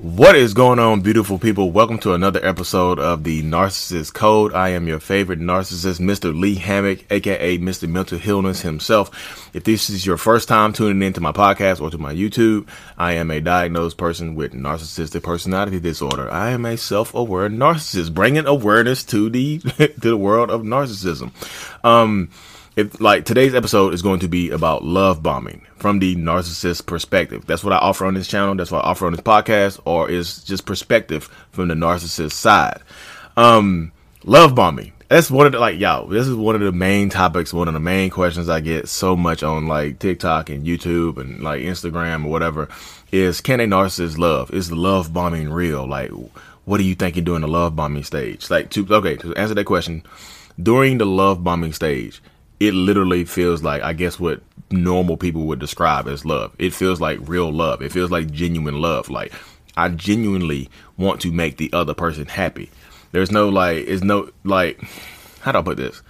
What is going on, beautiful people? Welcome to another episode of the Narcissist Code. I am your favorite narcissist, Mr. Lee Hammock, aka Mr. Mental Healness himself. If this is your first time tuning into my podcast or to my YouTube, I am a diagnosed person with narcissistic personality disorder. I am a self-aware narcissist, bringing awareness to the to the world of narcissism. Um, if like today's episode is going to be about love bombing from the narcissist perspective. That's what I offer on this channel. That's what I offer on this podcast, or is just perspective from the narcissist side. Um, love bombing. That's one of the like y'all. this is one of the main topics, one of the main questions I get so much on like TikTok and YouTube and like Instagram or whatever is can a narcissist love? Is the love bombing real? Like, what do you think you're doing the love bombing stage? Like, to, okay, to answer that question, during the love bombing stage, it literally feels like I guess what normal people would describe as love. It feels like real love. It feels like genuine love. Like I genuinely want to make the other person happy. There's no like it's no like how do I put this?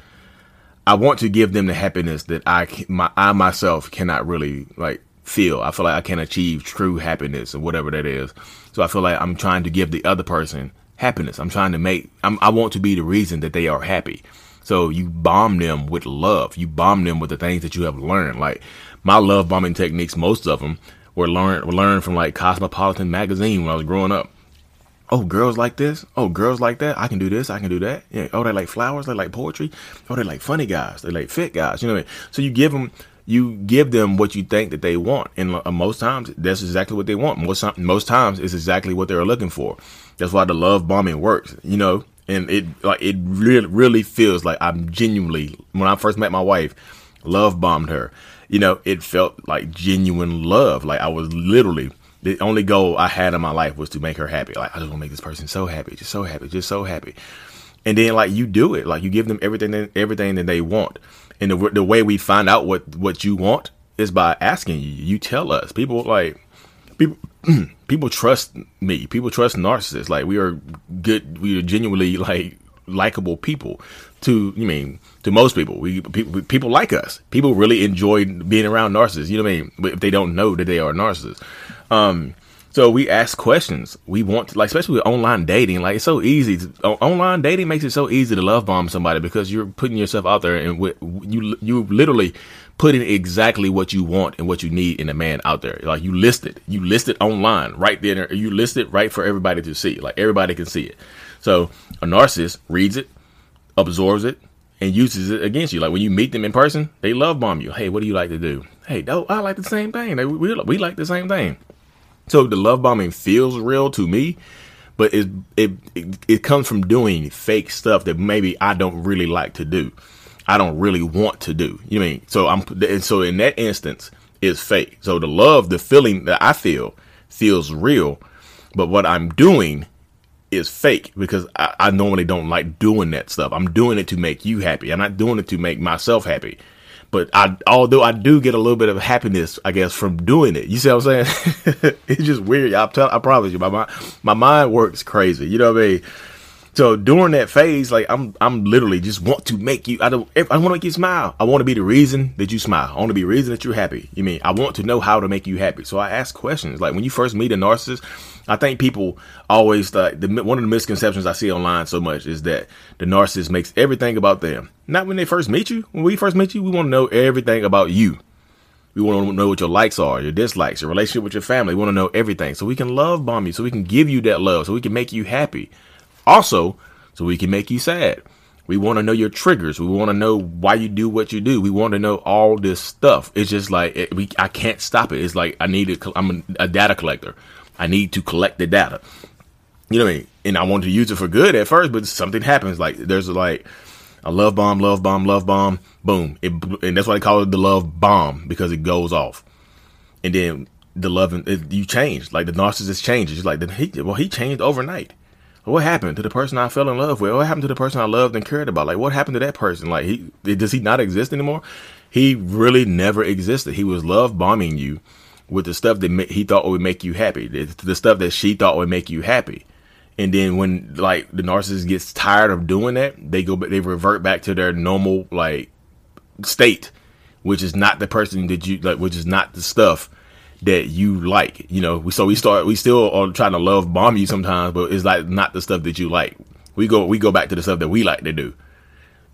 I want to give them the happiness that I my I myself cannot really like feel. I feel like I can't achieve true happiness or whatever that is. So I feel like I'm trying to give the other person happiness. I'm trying to make I'm, I want to be the reason that they are happy. So you bomb them with love. You bomb them with the things that you have learned. Like my love bombing techniques, most of them were learned were learned from like Cosmopolitan magazine when I was growing up. Oh, girls like this. Oh, girls like that. I can do this. I can do that. Yeah. Oh, they like flowers. They like poetry. Oh, they like funny guys. They like fit guys. You know what I mean? So you give them, you give them what you think that they want, and uh, most times that's exactly what they want. Most most times it's exactly what they're looking for. That's why the love bombing works. You know, and it like it really really feels like I'm genuinely when I first met my wife, love bombed her. You know, it felt like genuine love. Like I was literally the only goal I had in my life was to make her happy. Like I just want to make this person so happy, just so happy, just so happy. And then like you do it, like you give them everything that, everything that they want. And the the way we find out what what you want is by asking you. You tell us. People like people people trust me. People trust narcissists. Like we are good. We are genuinely like likable people. To you mean to most people, we people, people like us. People really enjoy being around narcissists. You know what I mean? But if they don't know that they are narcissists, um, so we ask questions. We want to, like, especially with online dating. Like, it's so easy. To, online dating makes it so easy to love bomb somebody because you're putting yourself out there and you you literally putting exactly what you want and what you need in a man out there. Like you list it, you list it online right there. You list it right for everybody to see. Like everybody can see it. So a narcissist reads it, absorbs it, and uses it against you. Like when you meet them in person, they love bomb you. Hey, what do you like to do? Hey, no, I like the same thing. we, we, we like the same thing. So the love bombing feels real to me, but it, it it it comes from doing fake stuff that maybe I don't really like to do. I don't really want to do. You mean so I'm and so in that instance is fake. So the love, the feeling that I feel feels real, but what I'm doing is fake because I, I normally don't like doing that stuff. I'm doing it to make you happy. I'm not doing it to make myself happy. But I, although I do get a little bit of happiness, I guess, from doing it. You see what I'm saying? it's just weird. I, tell, I promise you, my mind, my mind works crazy. You know what I mean? So during that phase, like I'm, I'm literally just want to make you. I don't. I want to make you smile. I want to be the reason that you smile. I want to be the reason that you're happy. You mean I want to know how to make you happy. So I ask questions. Like when you first meet a narcissist, I think people always like the one of the misconceptions I see online so much is that the narcissist makes everything about them. Not when they first meet you. When we first meet you, we want to know everything about you. We want to know what your likes are, your dislikes, your relationship with your family. We want to know everything so we can love bomb you, so we can give you that love, so we can make you happy. Also, so we can make you sad. We want to know your triggers. We want to know why you do what you do. We want to know all this stuff. It's just like it, we, I can't stop it. It's like I need to. I'm a, a data collector. I need to collect the data. You know what I mean? And I wanted to use it for good at first, but something happens. Like there's like a love bomb, love bomb, love bomb, boom. It, and that's why they call it the love bomb because it goes off. And then the love, it, you change. Like the narcissist changes. Like he, well, he changed overnight. What happened to the person I fell in love with? What happened to the person I loved and cared about? Like, what happened to that person? Like, he does he not exist anymore? He really never existed. He was love bombing you with the stuff that he thought would make you happy, the, the stuff that she thought would make you happy. And then when like the narcissist gets tired of doing that, they go, they revert back to their normal like state, which is not the person that you like, which is not the stuff that you like. You know, we so we start we still are trying to love bomb you sometimes, but it's like not the stuff that you like. We go we go back to the stuff that we like to do.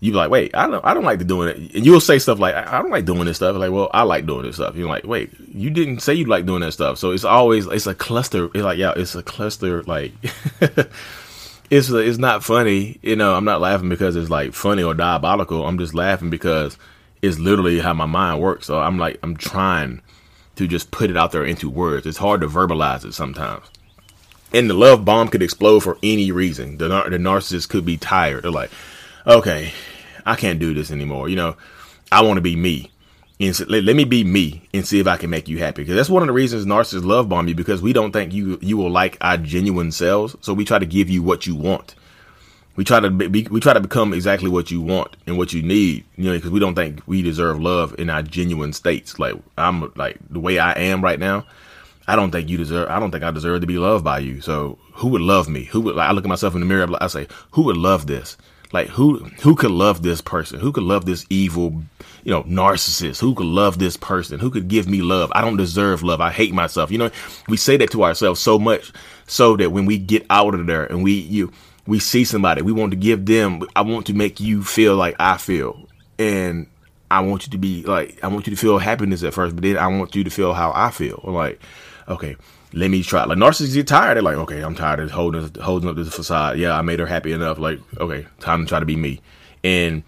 You be like, wait, I don't I don't like to doing it, and you'll say stuff like, I don't like doing this stuff. Like, well, I like doing this stuff. You're like, wait, you didn't say you like doing that stuff. So it's always it's a cluster. It's like yeah, it's a cluster. Like it's it's not funny. You know, I'm not laughing because it's like funny or diabolical. I'm just laughing because it's literally how my mind works. So I'm like I'm trying to just put it out there into words. It's hard to verbalize it sometimes. And the love bomb could explode for any reason. The, the narcissist could be tired. They're like, okay, I can't do this anymore. You know, I want to be me. And so, let, let, me be me and see if I can make you happy. Because that's one of the reasons narcissists love bomb you because we don't think you you will like our genuine selves. So we try to give you what you want. We try to be, we try to become exactly what you want and what you need, you know, because we don't think we deserve love in our genuine states. Like I'm like the way I am right now. I don't think you deserve. I don't think I deserve to be loved by you. So who would love me? Who would? Like, I look at myself in the mirror. I say, who would love this? Like who? Who could love this person? Who could love this evil, you know, narcissist? Who could love this person? Who could give me love? I don't deserve love. I hate myself. You know, we say that to ourselves so much so that when we get out of there and we you we see somebody, we want to give them, I want to make you feel like I feel. And I want you to be like, I want you to feel happiness at first, but then I want you to feel how I feel. I'm like, okay, let me try. Like narcissists get tired. They're like, okay, I'm tired of holding holding up this facade. Yeah, I made her happy enough. Like, okay, time to try to be me. And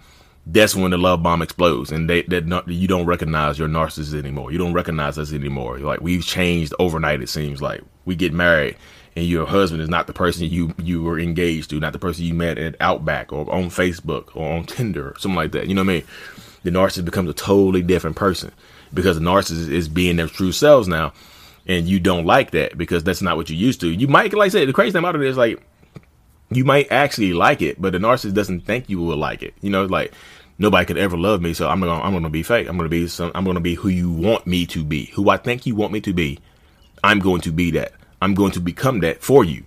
that's when the love bomb explodes, and they that you don't recognize your narcissist anymore. You don't recognize us anymore. Like we've changed overnight. It seems like we get married, and your husband is not the person you you were engaged to, not the person you met at Outback or on Facebook or on Tinder or something like that. You know what I mean? The narcissist becomes a totally different person because the narcissist is being their true selves now, and you don't like that because that's not what you used to. You might, like I said, the crazy thing about it is like you might actually like it, but the narcissist doesn't think you will like it. You know, like nobody could ever love me, so I'm gonna I'm gonna be fake. I'm gonna be some. I'm gonna be who you want me to be, who I think you want me to be. I'm going to be that. I'm going to become that for you.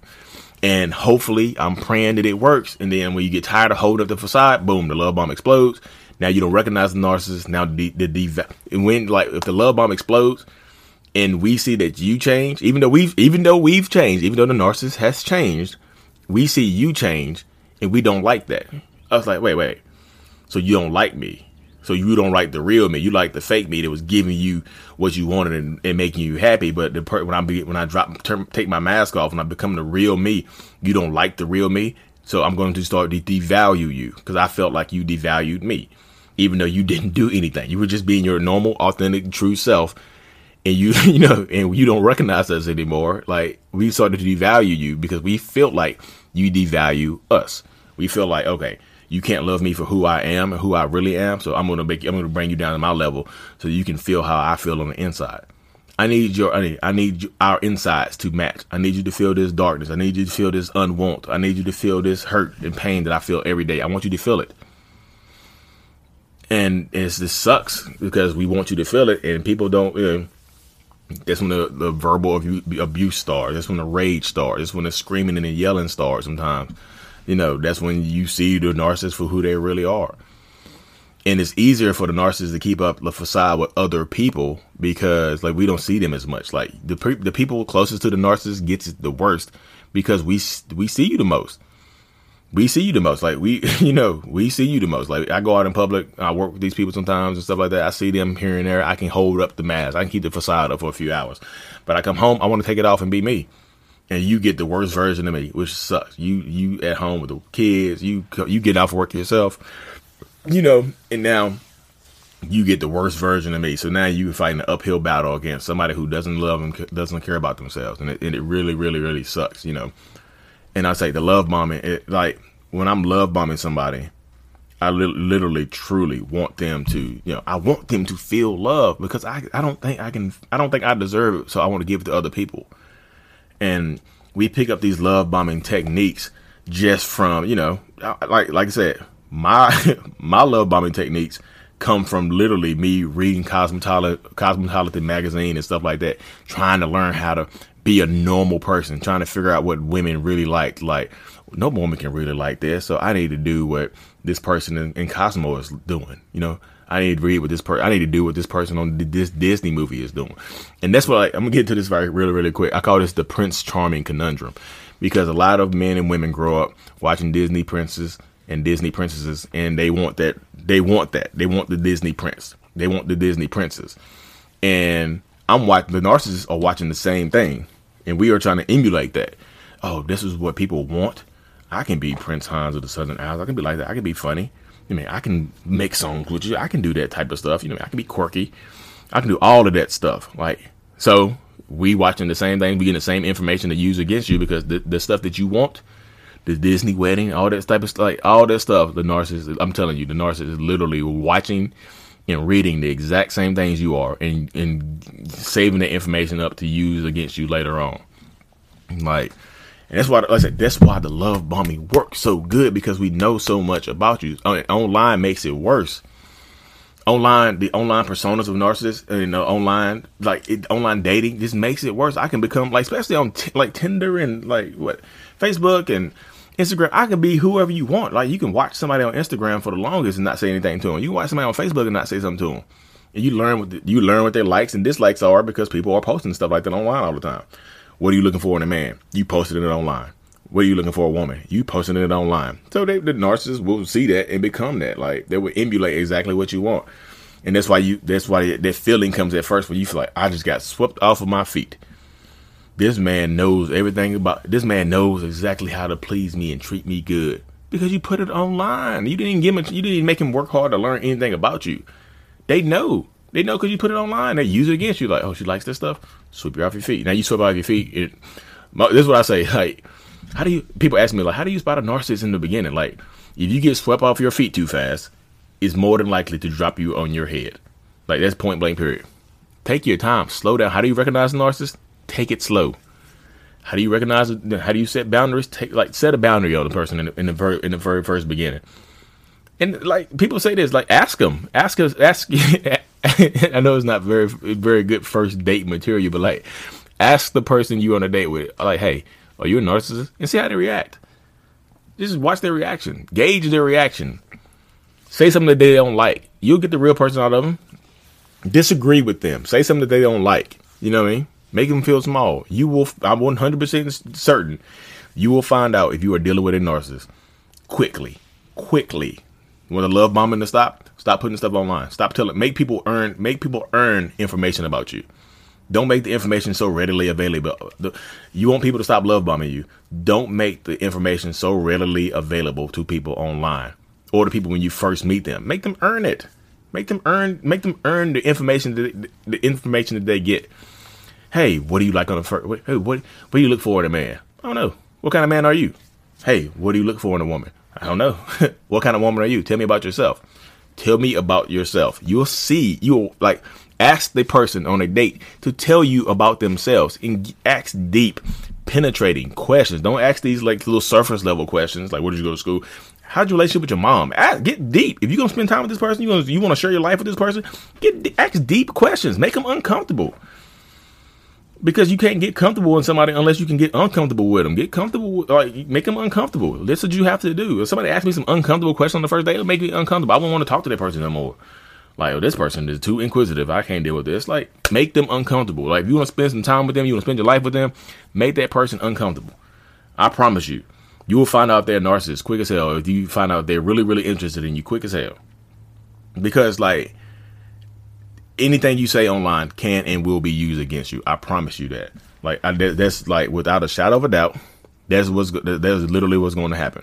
And hopefully, I'm praying that it works. And then when you get tired of holding up the facade, boom, the love bomb explodes. Now you don't recognize the narcissist. Now the the, the when like if the love bomb explodes, and we see that you change, even though we've even though we've changed, even though the narcissist has changed, we see you change, and we don't like that. I was like, wait, wait. So you don't like me? So you don't like the real me. You like the fake me that was giving you what you wanted and, and making you happy. But the per- when I be, when I drop take my mask off and I become the real me, you don't like the real me. So I'm going to start to devalue you because I felt like you devalued me, even though you didn't do anything. You were just being your normal, authentic, true self, and you you know and you don't recognize us anymore. Like we started to devalue you because we felt like you devalue us. We feel like okay you can't love me for who I am and who I really am. So I'm gonna make I'm gonna bring you down to my level so you can feel how I feel on the inside. I need your I need, I need our insides to match. I need you to feel this darkness. I need you to feel this unwant. I need you to feel this hurt and pain that I feel every day. I want you to feel it. And it's this sucks because we want you to feel it, and people don't. You know, that's when the, the verbal abuse starts. That's when the rage starts. That's when the screaming and the yelling starts. Sometimes you know, that's when you see the narcissist for who they really are. And it's easier for the narcissist to keep up the facade with other people because, like, we don't see them as much. Like the the people closest to the narcissist gets the worst because we we see you the most. We see you the most. Like we, you know, we see you the most. Like I go out in public, I work with these people sometimes and stuff like that. I see them here and there. I can hold up the mask. I can keep the facade up for a few hours. But I come home, I want to take it off and be me and you get the worst version of me, which sucks. You you at home with the kids, you you get off work yourself, you know, and now you get the worst version of me. So now you're fighting an uphill battle against somebody who doesn't love and doesn't care about themselves, and it, and it really really really sucks, you know. And I say the love bombing, it, like when I'm love bombing somebody, I li- literally truly want them to, you know, I want them to feel love because I I don't think I can I don't think I deserve it, so I want to give it to other people and we pick up these love bombing techniques just from you know like like I said my my love bombing techniques come from literally me reading Cosmetology, Cosmetology magazine and stuff like that, trying to learn how to be a normal person, trying to figure out what women really like. Like, no woman can really like this, so I need to do what this person in, in Cosmo is doing. You know, I need to read what this person. I need to do what this person on this Disney movie is doing, and that's what I'm gonna get to this very really really quick. I call this the Prince Charming conundrum, because a lot of men and women grow up watching Disney princes and Disney princesses, and they want that. They want that. They want the Disney prince. They want the Disney princess, and I'm watching. The narcissists are watching the same thing, and we are trying to emulate that. Oh, this is what people want. I can be Prince Hans of the Southern Isles. I can be like that. I can be funny. I mean, I can make songs with you. I can do that type of stuff. You know, I can be quirky. I can do all of that stuff. Like, so we watching the same thing. We getting the same information to use against you because the, the stuff that you want, the Disney wedding, all that type of stuff, like all that stuff, the narcissist, I'm telling you, the narcissist is literally watching and reading the exact same things you are and, and saving the information up to use against you later on. Like, and that's why, like I said, that's why the love bombing works so good because we know so much about you. online makes it worse. Online, the online personas of narcissists, you know, online, like it, online dating just makes it worse. I can become like, especially on t- like Tinder and like what Facebook and Instagram. I can be whoever you want. Like you can watch somebody on Instagram for the longest and not say anything to them. You can watch somebody on Facebook and not say something to them. And you learn what the, you learn what their likes and dislikes are because people are posting stuff like that online all the time. What are you looking for in a man? You posted it online. What are you looking for a woman? You posting it online. So they, the narcissist will see that and become that. Like they will emulate exactly what you want. And that's why you that's why that feeling comes at first when you feel like I just got swept off of my feet. This man knows everything about this man knows exactly how to please me and treat me good. Because you put it online. You didn't give him you didn't make him work hard to learn anything about you. They know. They know because you put it online. They use it against you. Like, oh, she likes this stuff. Sweep you off your feet. Now you sweep off your feet. It, this is what I say. Like, how do you? People ask me like, how do you spot a narcissist in the beginning? Like, if you get swept off your feet too fast, it's more than likely to drop you on your head. Like that's point blank. Period. Take your time. Slow down. How do you recognize a narcissist? Take it slow. How do you recognize it? How do you set boundaries? Take like set a boundary on the person in the, in the very in the very first beginning. And like people say this, like ask them, ask us, ask I know it's not very very good first date material, but like ask the person you on a date with, like, hey, are you a narcissist? And see how they react. Just watch their reaction, gauge their reaction. Say something that they don't like. You'll get the real person out of them. Disagree with them. Say something that they don't like. You know what I mean? Make them feel small. You will. I'm 100% certain. You will find out if you are dealing with a narcissist quickly. Quickly. You want to love bombing to stop? Stop putting stuff online. Stop telling. Make people earn. Make people earn information about you. Don't make the information so readily available. You want people to stop love bombing you. Don't make the information so readily available to people online or to people when you first meet them. Make them earn it. Make them earn. Make them earn the information. The information that they get. Hey, what do you like on the first? Hey, what what do you look for in a man? I don't know. What kind of man are you? Hey, what do you look for in a woman? I don't know. what kind of woman are you? Tell me about yourself. Tell me about yourself. You'll see. You'll like ask the person on a date to tell you about themselves and ask deep, penetrating questions. Don't ask these like little surface level questions like where did you go to school? How's your relationship with your mom? Ask, get deep. If you're gonna spend time with this person, you you want to share your life with this person. Get ask deep questions. Make them uncomfortable because you can't get comfortable with somebody unless you can get uncomfortable with them. Get comfortable, with, like make them uncomfortable. That's what you have to do. If somebody asks me some uncomfortable question on the first day, it'll make me uncomfortable. I won't want to talk to that person no more. Like, oh, this person is too inquisitive. I can't deal with this. Like, make them uncomfortable. Like, if you want to spend some time with them, you want to spend your life with them, make that person uncomfortable. I promise you, you will find out they're narcissists quick as hell. If you find out they're really, really interested in you quick as hell, because like anything you say online can and will be used against you. I promise you that. Like I, that's like without a shadow of a doubt. That's what's that's literally what's going to happen.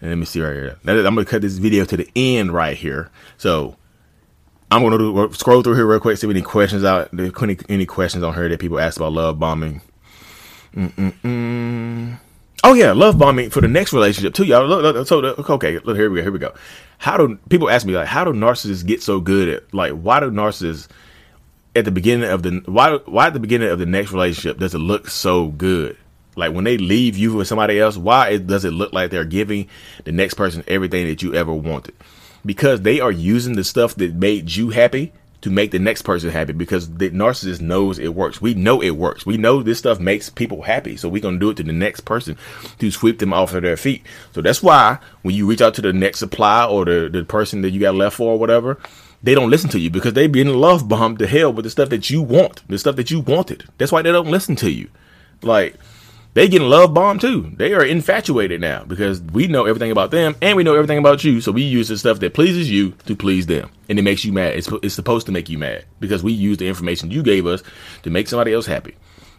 And let me see right here. I'm going to cut this video to the end right here. So I'm going to scroll through here real quick. See if any questions out. Any, any questions on here that people ask about love bombing. Mm-mm-mm. Oh yeah, love bombing for the next relationship too, y'all. Look, look, so okay, look here we go. Here we go. How do people ask me like how do narcissists get so good at like why do narcissists at the beginning of the why why at the beginning of the next relationship does it look so good? Like when they leave you with somebody else, why it, does it look like they're giving the next person everything that you ever wanted? Because they are using the stuff that made you happy to make the next person happy because the narcissist knows it works. We know it works. We know this stuff makes people happy. So we're going to do it to the next person to sweep them off of their feet. So that's why when you reach out to the next supply or the, the person that you got left for or whatever, they don't listen to you because they've been love bombed to hell with the stuff that you want, the stuff that you wanted. That's why they don't listen to you. Like they getting love bomb too. They are infatuated now because we know everything about them and we know everything about you. So we use the stuff that pleases you to please them, and it makes you mad. It's, it's supposed to make you mad because we use the information you gave us to make somebody else happy.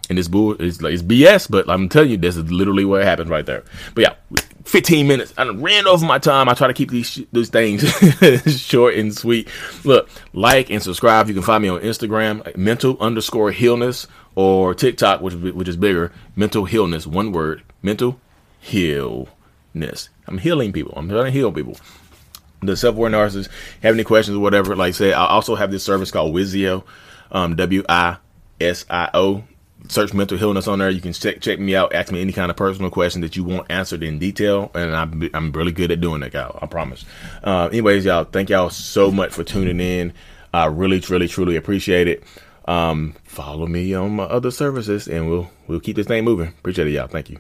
And this bull is like it's BS, but I'm telling you, this is literally what happens right there. But yeah, 15 minutes. I ran over my time. I try to keep these sh- these things short and sweet. Look, like and subscribe. You can find me on Instagram, mental underscore healness, or TikTok, which which is bigger, mental healness. One word, mental healness. I'm healing people. I'm trying to heal people. The self-aware narcissist. Have any questions or whatever? Like say, I also have this service called Wisio, um, W I S I O search mental healness on there. You can check check me out. Ask me any kind of personal question that you want answered in detail, and I'm I'm really good at doing that, y'all. I promise. Uh, anyways, y'all, thank y'all so much for tuning in. I really, really, truly appreciate it. Um, follow me on my other services, and we'll we'll keep this thing moving. Appreciate it, y'all. Thank you.